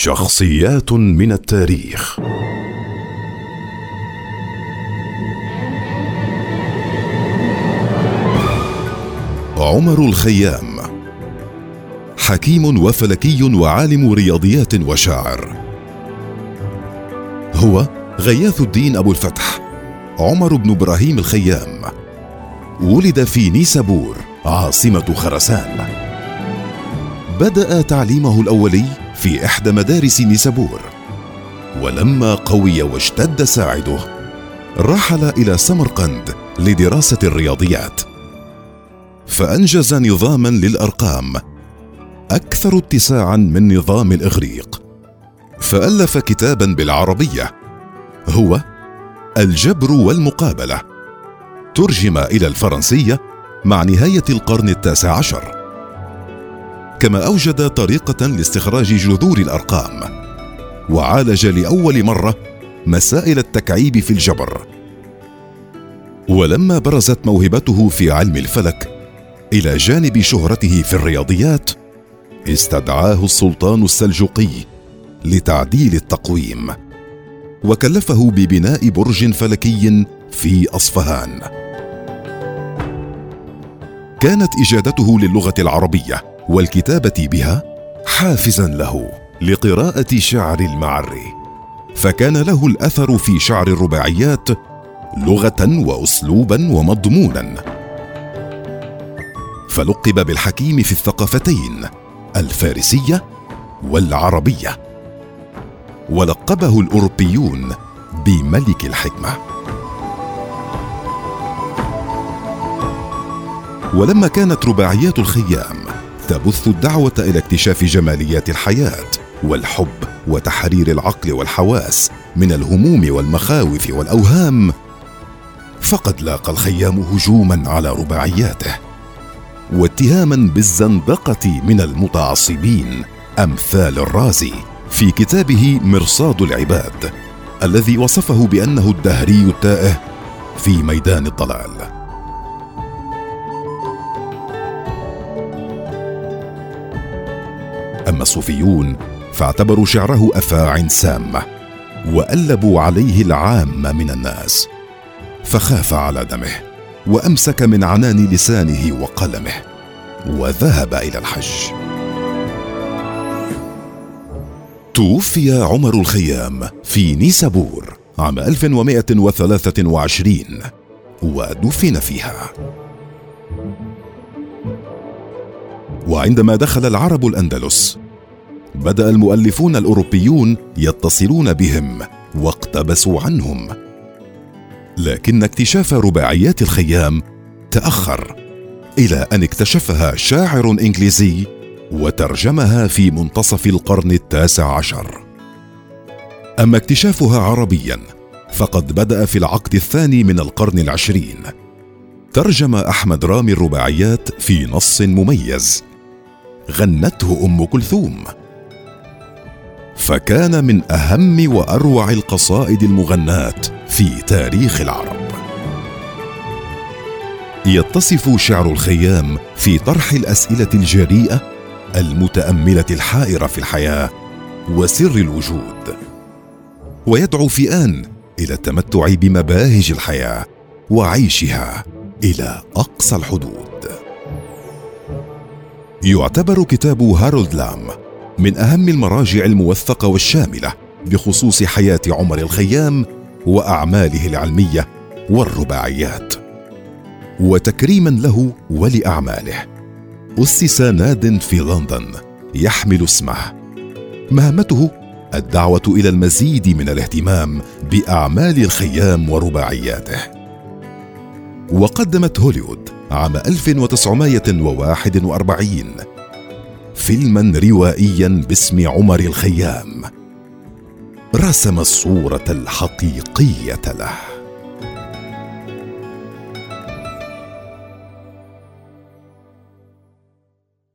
شخصيات من التاريخ. عمر الخيام حكيم وفلكي وعالم رياضيات وشاعر هو غياث الدين أبو الفتح عمر بن إبراهيم الخيام. ولد في نيسابور عاصمة خرسان. بدأ تعليمه الأولي في إحدى مدارس نيسابور. ولما قوي واشتد ساعده رحل إلى سمرقند لدراسة الرياضيات. فأنجز نظاما للأرقام أكثر اتساعا من نظام الإغريق. فألف كتابا بالعربية هو الجبر والمقابلة. ترجم إلى الفرنسية مع نهاية القرن التاسع عشر. كما أوجد طريقة لاستخراج جذور الأرقام. وعالج لأول مرة مسائل التكعيب في الجبر. ولما برزت موهبته في علم الفلك إلى جانب شهرته في الرياضيات استدعاه السلطان السلجوقي لتعديل التقويم. وكلفه ببناء برج فلكي في أصفهان. كانت إجادته للغة العربية والكتابة بها حافزا له لقراءة شعر المعري فكان له الأثر في شعر الرباعيات لغة واسلوبا ومضمونا. فلقب بالحكيم في الثقافتين الفارسية والعربية. ولقبه الأوروبيون بملك الحكمة. ولما كانت رباعيات الخيام تبث الدعوة إلى اكتشاف جماليات الحياة والحب وتحرير العقل والحواس من الهموم والمخاوف والأوهام. فقد لاقى الخيام هجوما على رباعياته واتهاما بالزندقة من المتعصبين. أمثال الرازي في كتابه مرصاد العباد الذي وصفه بأنه الدهري التائه في ميدان الضلال. اما الصوفيون فاعتبروا شعره أفاع سامه وألبوا عليه العامه من الناس. فخاف على دمه وأمسك من عنان لسانه وقلمه وذهب إلى الحج. توفي عمر الخيام في نيسابور عام 1123 ودفن فيها. وعندما دخل العرب الأندلس بدأ المؤلفون الأوروبيون يتصلون بهم واقتبسوا عنهم. لكن اكتشاف رباعيات الخيام تأخر إلى أن اكتشفها شاعر إنجليزي وترجمها في منتصف القرن التاسع عشر. أما اكتشافها عربيا فقد بدأ في العقد الثاني من القرن العشرين. ترجم أحمد رامي الرباعيات في نص مميز. غنته أم كلثوم. فكان من أهم وأروع القصائد المغناه في تاريخ العرب. يتصف شعر الخيام في طرح الأسئلة الجريئة المتأملة الحائرة في الحياة وسر الوجود. ويدعو في ان إلى التمتع بمباهج الحياة وعيشها إلى أقصى الحدود. يعتبر كتاب هارولد لام من أهم المراجع الموثقة والشاملة بخصوص حياة عمر الخيام وأعماله العلمية والرباعيات. وتكريما له ولأعماله. أسس ناد في لندن يحمل اسمه. مهمته الدعوة إلى المزيد من الاهتمام بأعمال الخيام ورباعياته. وقدمت هوليوود عام 1941 فيلما روائيا باسم عمر الخيام رسم الصورة الحقيقية له.